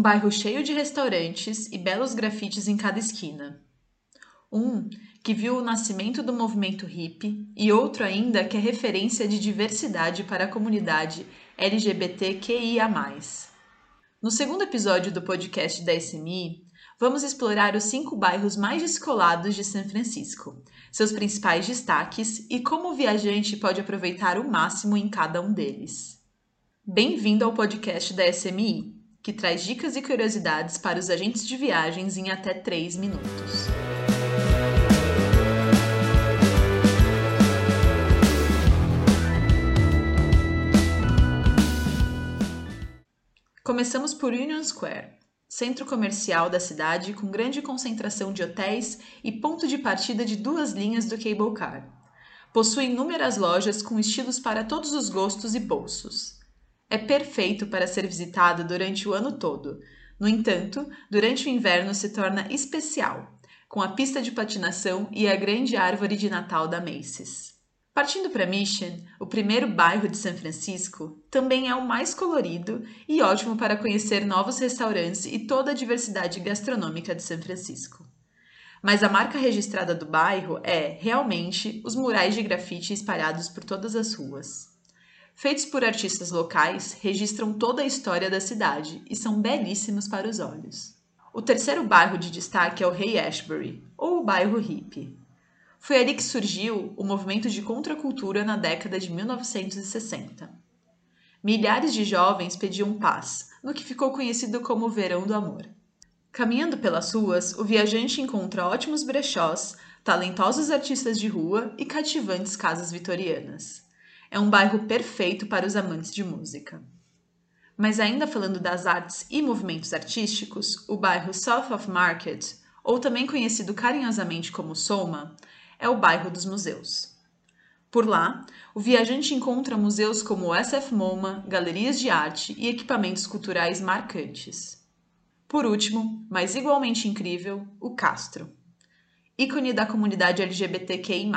Um bairro cheio de restaurantes e belos grafites em cada esquina. Um que viu o nascimento do movimento hippie e outro ainda que é referência de diversidade para a comunidade LGBTQIA. No segundo episódio do podcast da SMI, vamos explorar os cinco bairros mais descolados de São Francisco, seus principais destaques e como o viajante pode aproveitar o máximo em cada um deles. Bem-vindo ao podcast da SMI, que traz dicas e curiosidades para os agentes de viagens em até 3 minutos. Começamos por Union Square, centro comercial da cidade com grande concentração de hotéis e ponto de partida de duas linhas do cable car. Possui inúmeras lojas com estilos para todos os gostos e bolsos. É perfeito para ser visitado durante o ano todo. No entanto, durante o inverno se torna especial, com a pista de patinação e a grande árvore de Natal da Macy's. Partindo para Mission, o primeiro bairro de São Francisco, também é o mais colorido e ótimo para conhecer novos restaurantes e toda a diversidade gastronômica de São Francisco. Mas a marca registrada do bairro é, realmente, os murais de grafite espalhados por todas as ruas. Feitos por artistas locais, registram toda a história da cidade e são belíssimos para os olhos. O terceiro bairro de destaque é o Rei Ashbury, ou o bairro hippie. Foi ali que surgiu o movimento de contracultura na década de 1960. Milhares de jovens pediam paz, no que ficou conhecido como o Verão do Amor. Caminhando pelas ruas, o viajante encontra ótimos brechós, talentosos artistas de rua e cativantes casas vitorianas. É um bairro perfeito para os amantes de música. Mas ainda falando das artes e movimentos artísticos, o bairro South of Market, ou também conhecido carinhosamente como Soma, é o bairro dos museus. Por lá, o viajante encontra museus como o SF MoMA, galerias de arte e equipamentos culturais marcantes. Por último, mas igualmente incrível, o Castro, ícone da comunidade LGBTQI.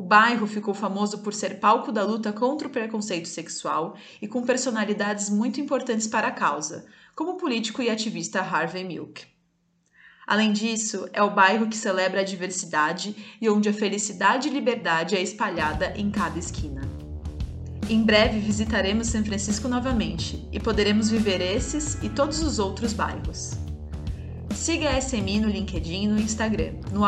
O bairro ficou famoso por ser palco da luta contra o preconceito sexual e com personalidades muito importantes para a causa, como o político e ativista Harvey Milk. Além disso, é o bairro que celebra a diversidade e onde a felicidade e liberdade é espalhada em cada esquina. Em breve visitaremos São Francisco novamente e poderemos viver esses e todos os outros bairros. Siga a SMI no LinkedIn e no Instagram, no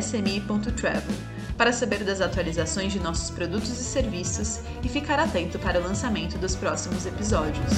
smi.travel, para saber das atualizações de nossos produtos e serviços e ficar atento para o lançamento dos próximos episódios.